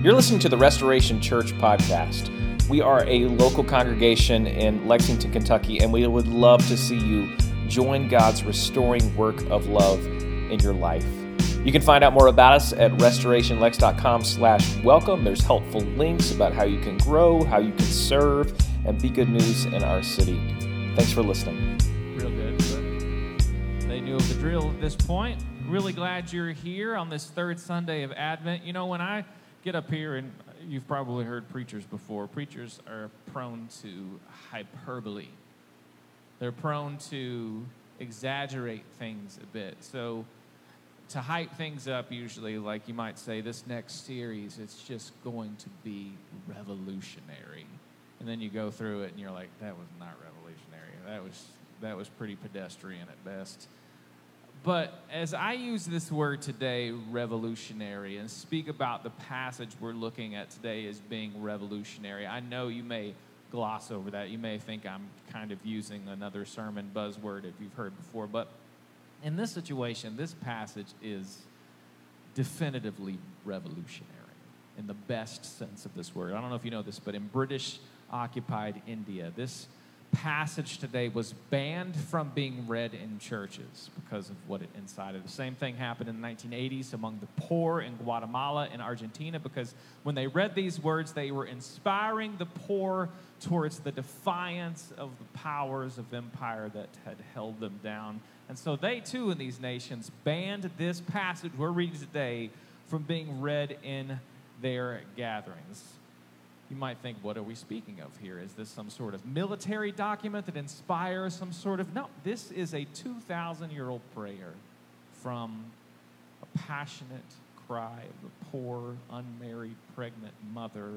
You're listening to the Restoration Church podcast. We are a local congregation in Lexington, Kentucky, and we would love to see you join God's restoring work of love in your life. You can find out more about us at restorationlex.com slash welcome. There's helpful links about how you can grow, how you can serve, and be good news in our city. Thanks for listening. Real good. They knew of the drill at this point. Really glad you're here on this third Sunday of Advent. You know, when I get up here, and you've probably heard preachers before, preachers are prone to hyperbole. They're prone to exaggerate things a bit. So, to hype things up, usually, like you might say, this next series, it's just going to be revolutionary. And then you go through it and you're like, that was not revolutionary. That was, that was pretty pedestrian at best. But as I use this word today, revolutionary, and speak about the passage we're looking at today as being revolutionary, I know you may gloss over that. You may think I'm kind of using another sermon buzzword if you've heard before. But in this situation, this passage is definitively revolutionary in the best sense of this word. I don't know if you know this, but in British occupied India, this passage today was banned from being read in churches because of what it incited. The same thing happened in the 1980s among the poor in Guatemala and Argentina because when they read these words, they were inspiring the poor towards the defiance of the powers of empire that had held them down. And so they too, in these nations, banned this passage we're reading today from being read in their gatherings. You might think, what are we speaking of here? Is this some sort of military document that inspires some sort of. No, this is a 2,000 year old prayer from a passionate cry of a poor, unmarried, pregnant mother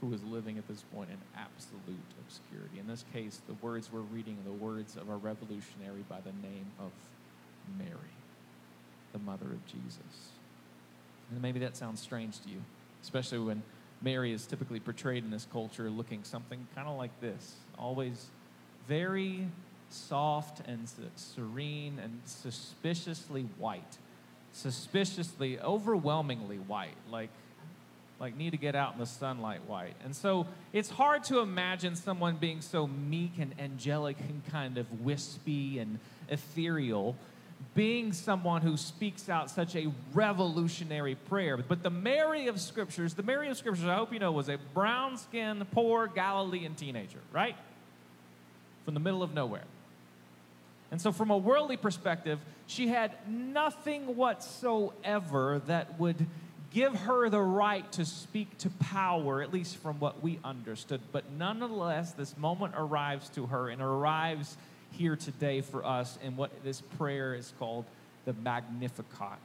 who is living at this point in absolute obscurity. In this case, the words we're reading are the words of a revolutionary by the name of Mary, the mother of Jesus. And maybe that sounds strange to you, especially when Mary is typically portrayed in this culture looking something kind of like this always very soft and serene and suspiciously white. Suspiciously, overwhelmingly white, like, like need to get out in the sunlight white. And so it's hard to imagine someone being so meek and angelic and kind of wispy and ethereal being someone who speaks out such a revolutionary prayer. But the Mary of Scriptures, the Mary of Scriptures, I hope you know, was a brown skinned, poor Galilean teenager, right? From the middle of nowhere. And so, from a worldly perspective, she had nothing whatsoever that would give her the right to speak to power, at least from what we understood. But nonetheless, this moment arrives to her and arrives here today for us in what this prayer is called the Magnificat.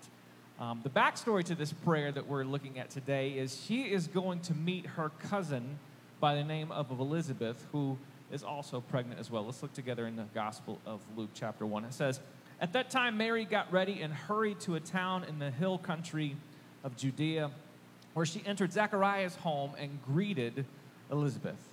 Um, the backstory to this prayer that we're looking at today is she is going to meet her cousin by the name of Elizabeth, who is also pregnant as well. Let's look together in the Gospel of Luke, chapter 1. It says, At that time, Mary got ready and hurried to a town in the hill country of Judea, where she entered Zechariah's home and greeted Elizabeth.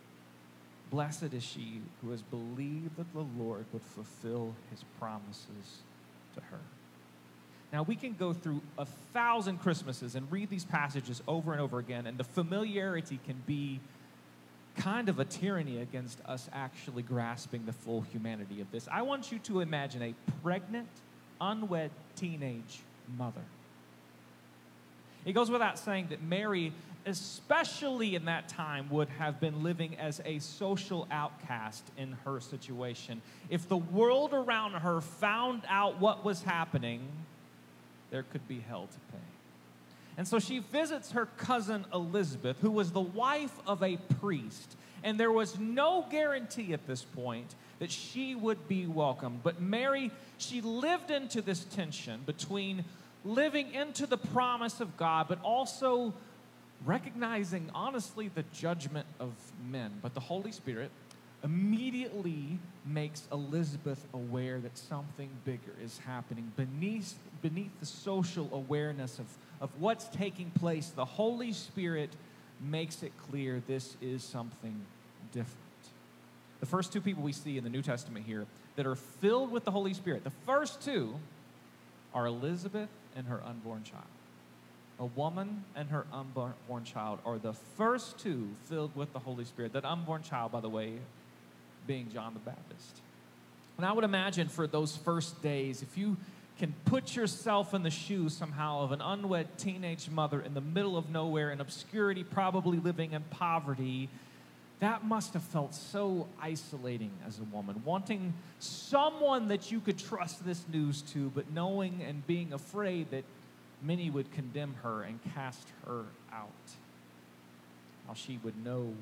Blessed is she who has believed that the Lord would fulfill his promises to her. Now, we can go through a thousand Christmases and read these passages over and over again, and the familiarity can be kind of a tyranny against us actually grasping the full humanity of this. I want you to imagine a pregnant, unwed teenage mother. It goes without saying that Mary especially in that time, would have been living as a social outcast in her situation. If the world around her found out what was happening, there could be hell to pay. And so she visits her cousin Elizabeth, who was the wife of a priest. And there was no guarantee at this point that she would be welcomed. But Mary, she lived into this tension between living into the promise of God, but also recognizing honestly the judgment of men. But the Holy Spirit immediately makes Elizabeth aware that something bigger is happening beneath, beneath the social awareness of, of what's taking place. The Holy Spirit makes it clear this is something different. The first two people we see in the New Testament here that are filled with the Holy Spirit, the first two are Elizabeth and her unborn child. A woman and her unborn child are the first two filled with the Holy Spirit. That unborn child, by the way, being John the Baptist. And I would imagine for those first days, if you can put yourself in the shoes somehow of an unwed teenage mother in the middle of nowhere in obscurity, probably living in poverty, that must have felt so isolating as a woman, wanting someone that you could trust this news to, but knowing and being afraid that many would condemn her and cast her out. How she would know.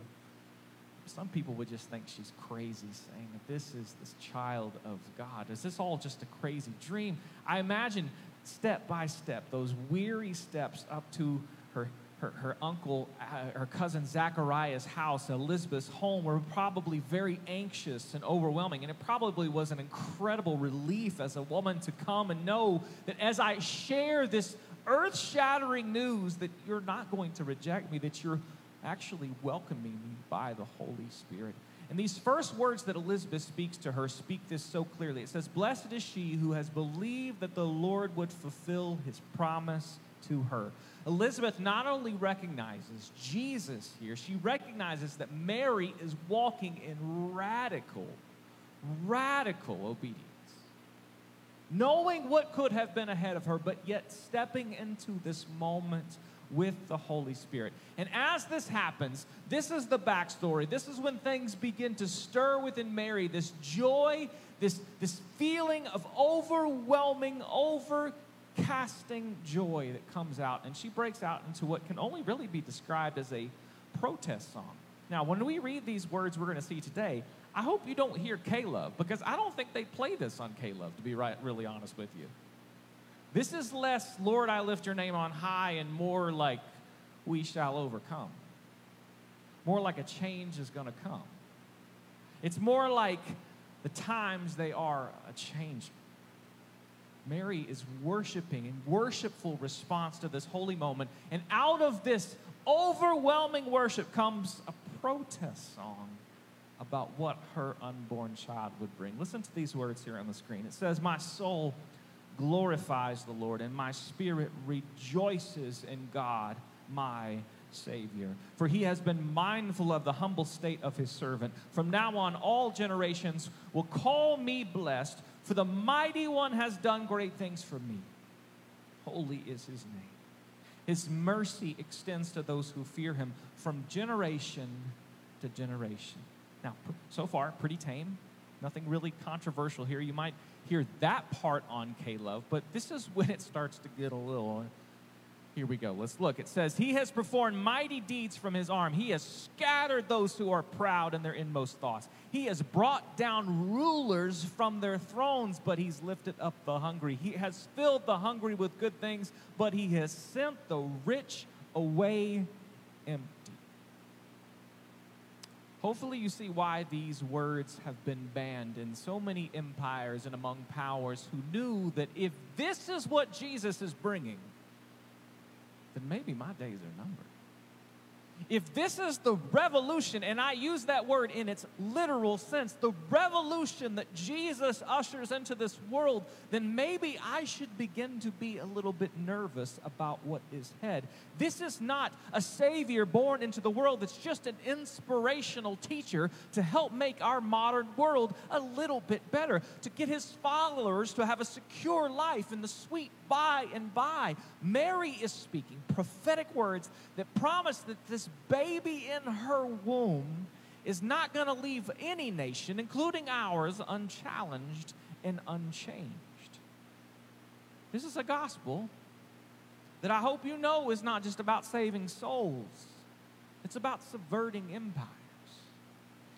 Some people would just think she's crazy, saying that this is this child of God. Is this all just a crazy dream? I imagine step by step, those weary steps up to her her, her uncle, uh, her cousin Zachariah's house, Elizabeth's home, were probably very anxious and overwhelming. And it probably was an incredible relief as a woman to come and know that as I share this earth shattering news, that you're not going to reject me, that you're actually welcoming me by the Holy Spirit. And these first words that Elizabeth speaks to her speak this so clearly. It says, Blessed is she who has believed that the Lord would fulfill his promise to her. Elizabeth not only recognizes Jesus here, she recognizes that Mary is walking in radical, radical obedience. Knowing what could have been ahead of her, but yet stepping into this moment with the Holy Spirit. And as this happens, this is the backstory. This is when things begin to stir within Mary this joy, this, this feeling of overwhelming, overcasting joy that comes out, and she breaks out into what can only really be described as a protest song. Now, when we read these words we're going to see today, I hope you don't hear K-LOVE because I don't think they play this on K-LOVE, to be right, really honest with you. This is less, Lord, I lift your name on high, and more like, we shall overcome. More like a change is going to come. It's more like the times they are a change Mary is worshiping in worshipful response to this holy moment. And out of this overwhelming worship comes a protest song about what her unborn child would bring. Listen to these words here on the screen. It says, My soul glorifies the Lord, and my spirit rejoices in God, my Savior. For he has been mindful of the humble state of his servant. From now on, all generations will call me blessed, for the mighty one has done great things for me. Holy is his name. His mercy extends to those who fear him from generation to generation. Now, so far, pretty tame. Nothing really controversial here. You might hear that part on K-LOVE, but this is when it starts to get a little uh, here we go. Let's look. It says, He has performed mighty deeds from his arm. He has scattered those who are proud in their inmost thoughts. He has brought down rulers from their thrones, but he's lifted up the hungry. He has filled the hungry with good things, but he has sent the rich away empty. Hopefully, you see why these words have been banned in so many empires and among powers who knew that if this is what Jesus is bringing, then maybe my days are numbered. If this is the revolution, and I use that word in its literal sense, the revolution that Jesus ushers into this world, then maybe I should begin to be a little bit nervous about what is ahead. This is not a Savior born into the world, that's just an inspirational teacher to help make our modern world a little bit better, to get his followers to have a secure life in the sweet by and by. Mary is speaking prophetic words that promise that this baby in her womb is not going to leave any nation, including ours, unchallenged and unchanged. This is a gospel that I hope you know is not just about saving souls, it's about subverting empires.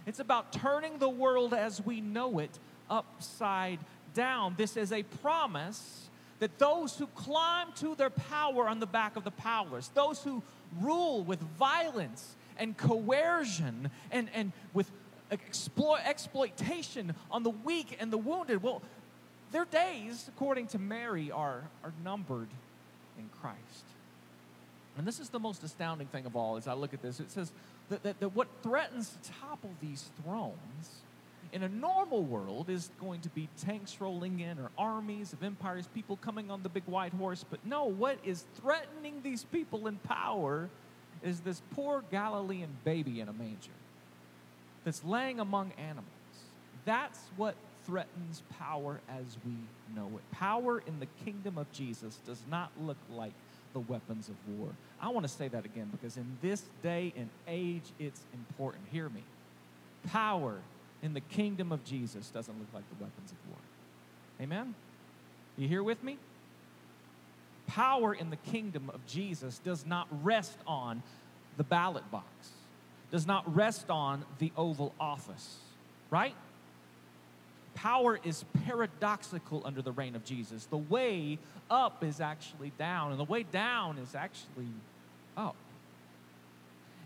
It's about turning the world as we know it upside down. This is a promise that those who climb to their power on the back of the powerless, those who rule with violence and coercion and, and with exploit, exploitation on the weak and the wounded. Well, their days, according to Mary, are, are numbered in Christ. And this is the most astounding thing of all as I look at this. It says that, that, that what threatens to topple these thrones in a normal world is going to be tanks rolling in or armies of empires, people coming on the big white horse. But no, what is threatening these people in power is this poor Galilean baby in a manger that's laying among animals. That's what threatens power as we know it. Power in the kingdom of Jesus does not look like the weapons of war. I want to say that again because in this day and age, it's important. Hear me. Power in the kingdom of Jesus doesn't look like the weapons of war. Amen? You here with me? Power in the kingdom of Jesus does not rest on the ballot box, does not rest on the Oval Office, right? Power is paradoxical under the reign of Jesus. The way up is actually down, and the way down is actually up.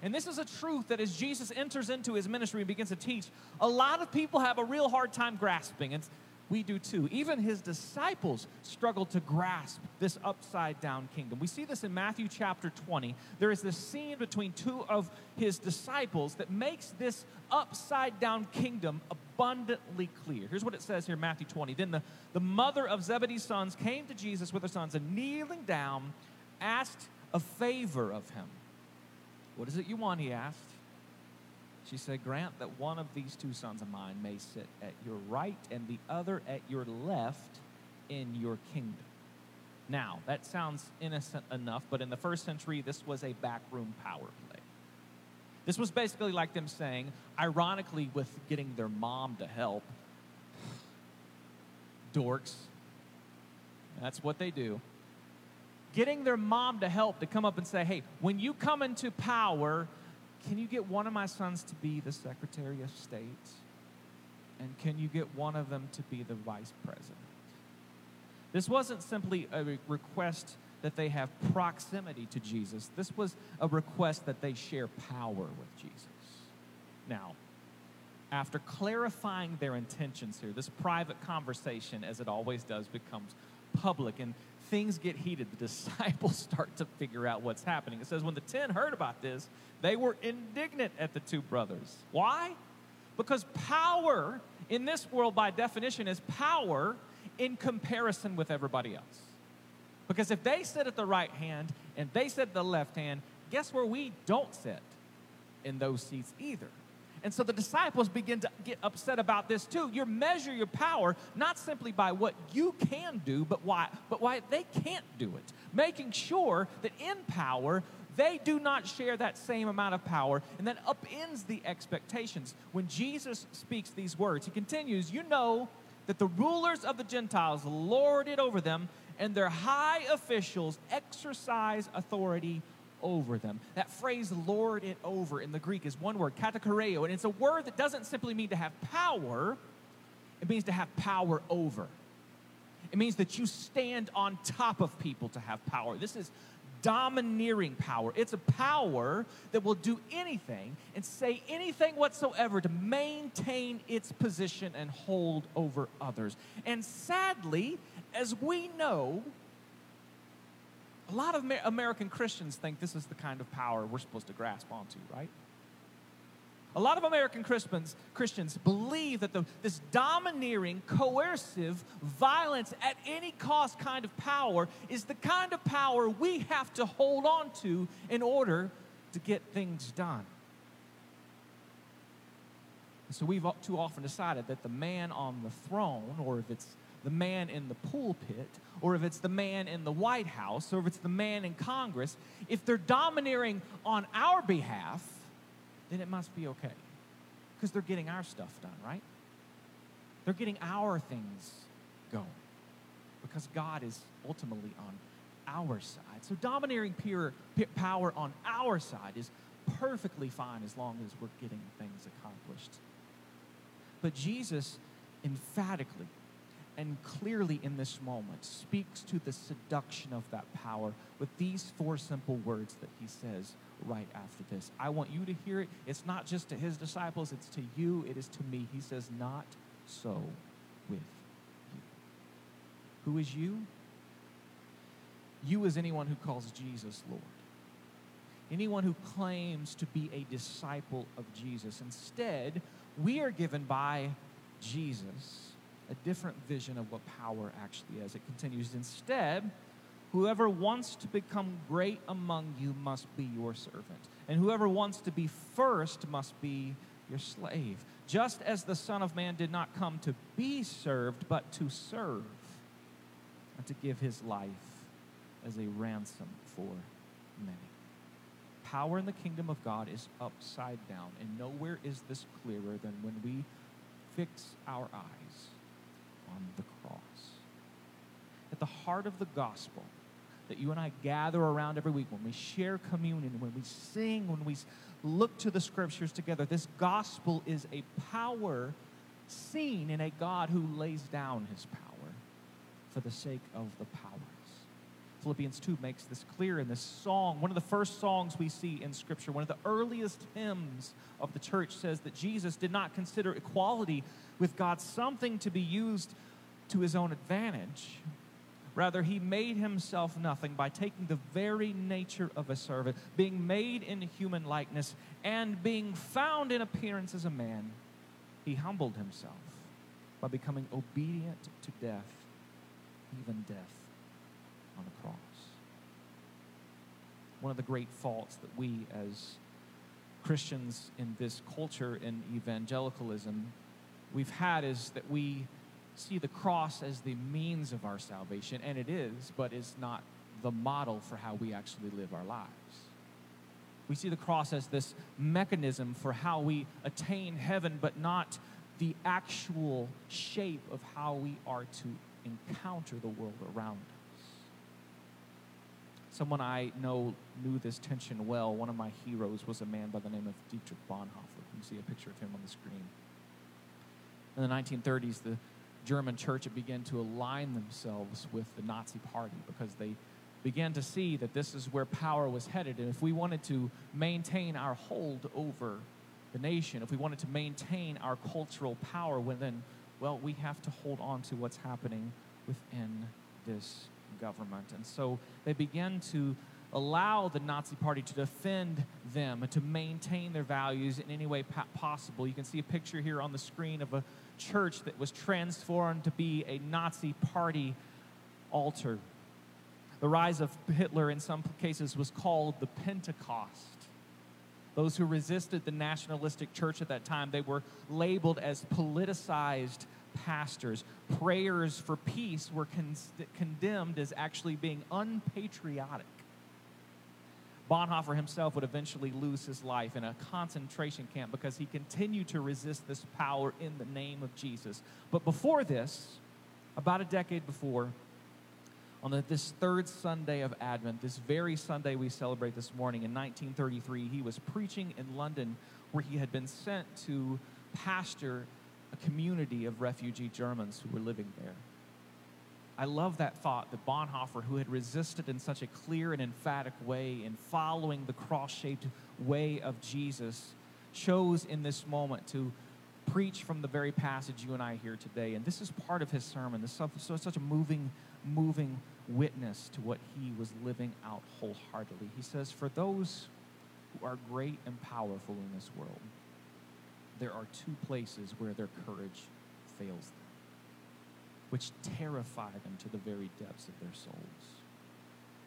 And this is a truth that as Jesus enters into his ministry and begins to teach, a lot of people have a real hard time grasping. And we do too. Even his disciples struggled to grasp this upside down kingdom. We see this in Matthew chapter 20. There is this scene between two of his disciples that makes this upside down kingdom abundantly clear. Here's what it says here, Matthew 20. Then the, the mother of Zebedee's sons came to Jesus with her sons and kneeling down asked a favor of him. What is it you want? He asked. She said, Grant that one of these two sons of mine may sit at your right and the other at your left in your kingdom. Now, that sounds innocent enough, but in the first century, this was a backroom power play. This was basically like them saying, ironically, with getting their mom to help, dorks, that's what they do. Getting their mom to help to come up and say, hey, when you come into power, can you get one of my sons to be the Secretary of State? And can you get one of them to be the Vice President? This wasn't simply a request that they have proximity to Jesus. This was a request that they share power with Jesus. Now, after clarifying their intentions here, this private conversation, as it always does, becomes public and things get heated. The disciples start to figure out what's happening. It says, when the ten heard about this, they were indignant at the two brothers. Why? Because power in this world, by definition, is power in comparison with everybody else. Because if they sit at the right hand and they sit at the left hand, guess where we don't sit? In those seats either. And so the disciples begin to get upset about this too. You measure your power not simply by what you can do, but why, but why they can't do it. Making sure that in power, they do not share that same amount of power, and that upends the expectations. When Jesus speaks these words, he continues, You know that the rulers of the Gentiles lord it over them, and their high officials exercise authority over them. That phrase, lord it over, in the Greek is one word, katakareo, and it's a word that doesn't simply mean to have power, it means to have power over. It means that you stand on top of people to have power. This is domineering power. It's a power that will do anything and say anything whatsoever to maintain its position and hold over others. And sadly, as we know, lot of American Christians think this is the kind of power we're supposed to grasp onto, right? A lot of American Christians, Christians believe that the, this domineering, coercive, violence at any cost kind of power is the kind of power we have to hold on to in order to get things done. So we've too often decided that the man on the throne, or if it's the man in the pulpit, or if it's the man in the White House, or if it's the man in Congress, if they're domineering on our behalf, then it must be okay. Because they're getting our stuff done, right? They're getting our things going. Because God is ultimately on our side. So domineering pure, power on our side is perfectly fine as long as we're getting things accomplished. But Jesus emphatically and clearly in this moment speaks to the seduction of that power with these four simple words that he says right after this. I want you to hear it. It's not just to his disciples, it's to you, it is to me. He says, Not so with you. Who is you? You is anyone who calls Jesus Lord. Anyone who claims to be a disciple of Jesus. Instead, we are given by Jesus a different vision of what power actually is. It continues, instead, whoever wants to become great among you must be your servant, and whoever wants to be first must be your slave. Just as the Son of Man did not come to be served, but to serve, and to give his life as a ransom for many. Power in the kingdom of God is upside down, and nowhere is this clearer than when we fix our eyes on the cross. At the heart of the gospel that you and I gather around every week, when we share communion, when we sing, when we look to the scriptures together, this gospel is a power seen in a God who lays down his power for the sake of the powers. Philippians 2 makes this clear in this song. One of the first songs we see in Scripture, one of the earliest hymns of the church says that Jesus did not consider equality with God something to be used to his own advantage. Rather, he made himself nothing by taking the very nature of a servant, being made in human likeness, and being found in appearance as a man. He humbled himself by becoming obedient to death, even death on the cross. One of the great faults that we as Christians in this culture in evangelicalism we've had is that we see the cross as the means of our salvation, and it is, but it's not the model for how we actually live our lives. We see the cross as this mechanism for how we attain heaven, but not the actual shape of how we are to encounter the world around us. Someone I know knew this tension well. One of my heroes was a man by the name of Dietrich Bonhoeffer. You see a picture of him on the screen. In the 1930s, the German church began to align themselves with the Nazi party because they began to see that this is where power was headed. And if we wanted to maintain our hold over the nation, if we wanted to maintain our cultural power, well, then, well, we have to hold on to what's happening within this government. And so they began to allow the Nazi Party to defend them and to maintain their values in any way possible. You can see a picture here on the screen of a church that was transformed to be a Nazi party altar. The rise of Hitler, in some cases, was called the Pentecost. Those who resisted the nationalistic church at that time, they were labeled as politicized pastors. Prayers for peace were con- condemned as actually being unpatriotic. Bonhoeffer himself would eventually lose his life in a concentration camp because he continued to resist this power in the name of Jesus. But before this, about a decade before, on the, this third Sunday of Advent, this very Sunday we celebrate this morning in 1933, he was preaching in London where he had been sent to pastor a community of refugee Germans who were living there. I love that thought that Bonhoeffer, who had resisted in such a clear and emphatic way in following the cross shaped way of Jesus, chose in this moment to preach from the very passage you and I hear today. And this is part of his sermon. This is such a moving, moving witness to what he was living out wholeheartedly. He says, For those who are great and powerful in this world, there are two places where their courage fails them which terrify them to the very depths of their souls,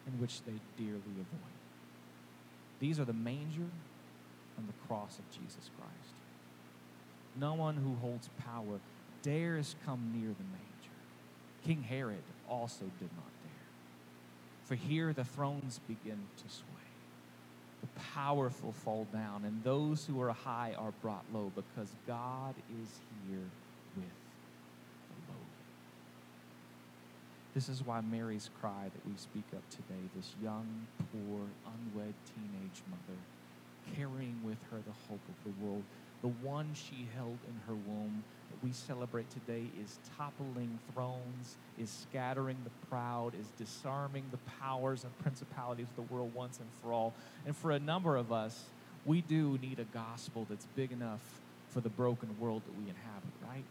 and which they dearly avoid. These are the manger and the cross of Jesus Christ. No one who holds power dares come near the manger. King Herod also did not dare. For here the thrones begin to sway. The powerful fall down, and those who are high are brought low, because God is here with This is why Mary's cry that we speak of today, this young, poor, unwed teenage mother, carrying with her the hope of the world, the one she held in her womb that we celebrate today is toppling thrones, is scattering the proud, is disarming the powers and principalities of the world once and for all. And for a number of us, we do need a gospel that's big enough for the broken world that we inhabit, right?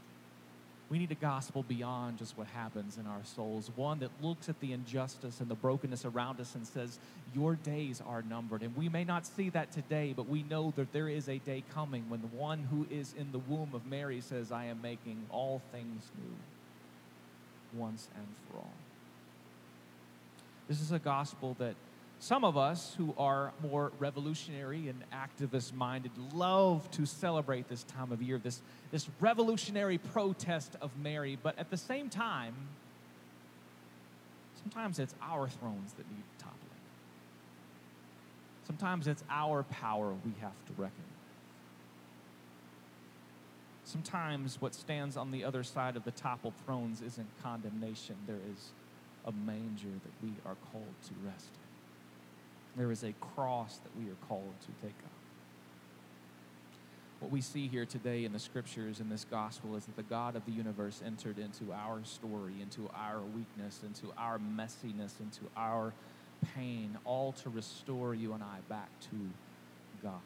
We need a gospel beyond just what happens in our souls, one that looks at the injustice and the brokenness around us and says, Your days are numbered. And we may not see that today, but we know that there is a day coming when the one who is in the womb of Mary says, I am making all things new once and for all. This is a gospel that some of us who are more revolutionary and activist minded love to celebrate this time of year, this, this revolutionary protest of Mary, but at the same time, sometimes it's our thrones that need toppling. Sometimes it's our power we have to reckon with. Sometimes what stands on the other side of the toppled thrones isn't condemnation, there is a manger that we are called to rest in. There is a cross that we are called to take up. What we see here today in the scriptures in this gospel is that the God of the universe entered into our story, into our weakness, into our messiness, into our pain, all to restore you and I back to God.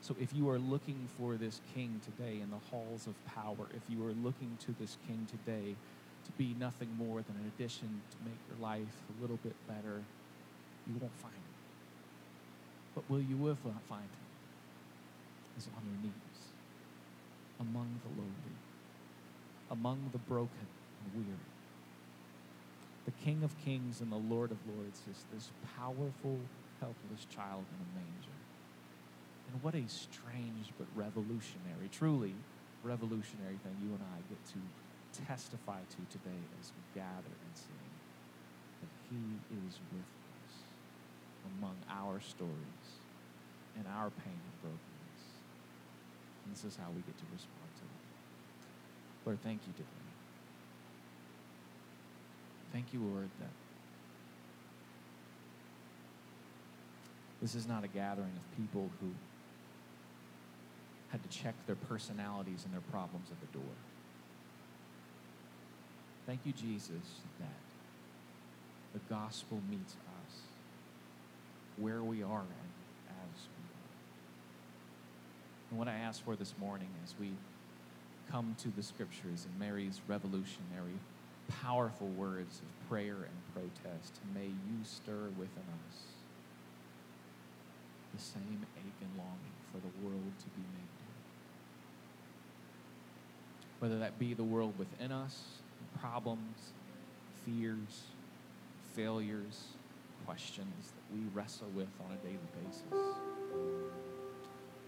So if you are looking for this king today in the halls of power, if you are looking to this king today to be nothing more than an addition to make your life a little bit better, you won't find him. But will you ever find him? Is on your knees, among the lowly, among the broken and weary. The King of Kings and the Lord of Lords is this powerful, helpless child in a manger. And what a strange but revolutionary, truly revolutionary thing you and I get to testify to today as we gather and sing that He is with us among our stories and our pain and brokenness. And this is how we get to respond to it. Lord, thank you today. Thank you, Lord, that this is not a gathering of people who had to check their personalities and their problems at the door. Thank you, Jesus, that the gospel meets us where we are as we are. And what I ask for this morning as we come to the scriptures and Mary's revolutionary, powerful words of prayer and protest, may you stir within us the same ache and longing for the world to be made new. Whether that be the world within us, problems, fears, failures, questions that we wrestle with on a daily basis.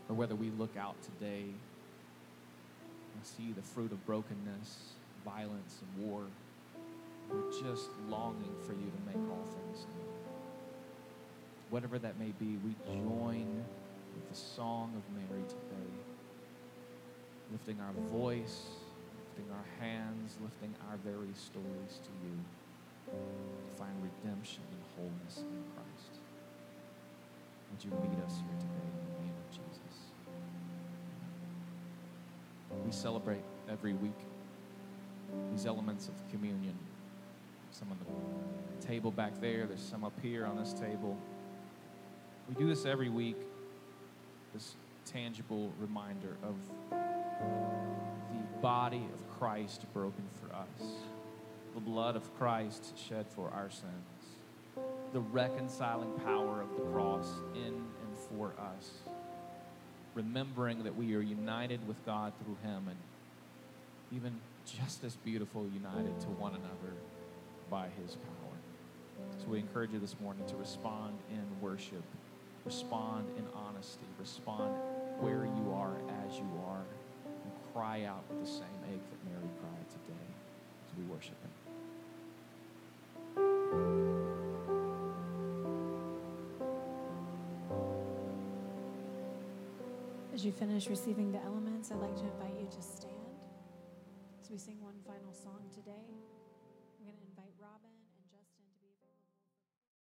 Or whether we look out today and see the fruit of brokenness, violence, and war, we're just longing for you to make all things new. Whatever that may be, we join with the song of Mary today, lifting our voice, lifting our hands, lifting our very stories to you to find redemption and wholeness in Christ. Would you meet us here today in the name of Jesus? We celebrate every week these elements of communion. Some on the table back there, there's some up here on this table. We do this every week, this tangible reminder of the body of Christ broken for us the blood of Christ shed for our sins, the reconciling power of the cross in and for us, remembering that we are united with God through Him and even just as beautiful, united to one another by His power. So we encourage you this morning to respond in worship, respond in honesty, respond where you are as you are, and cry out with the same ache that Mary cried today as we worship Him. As you finish receiving the elements, I'd like to invite you to stand as we sing one final song today.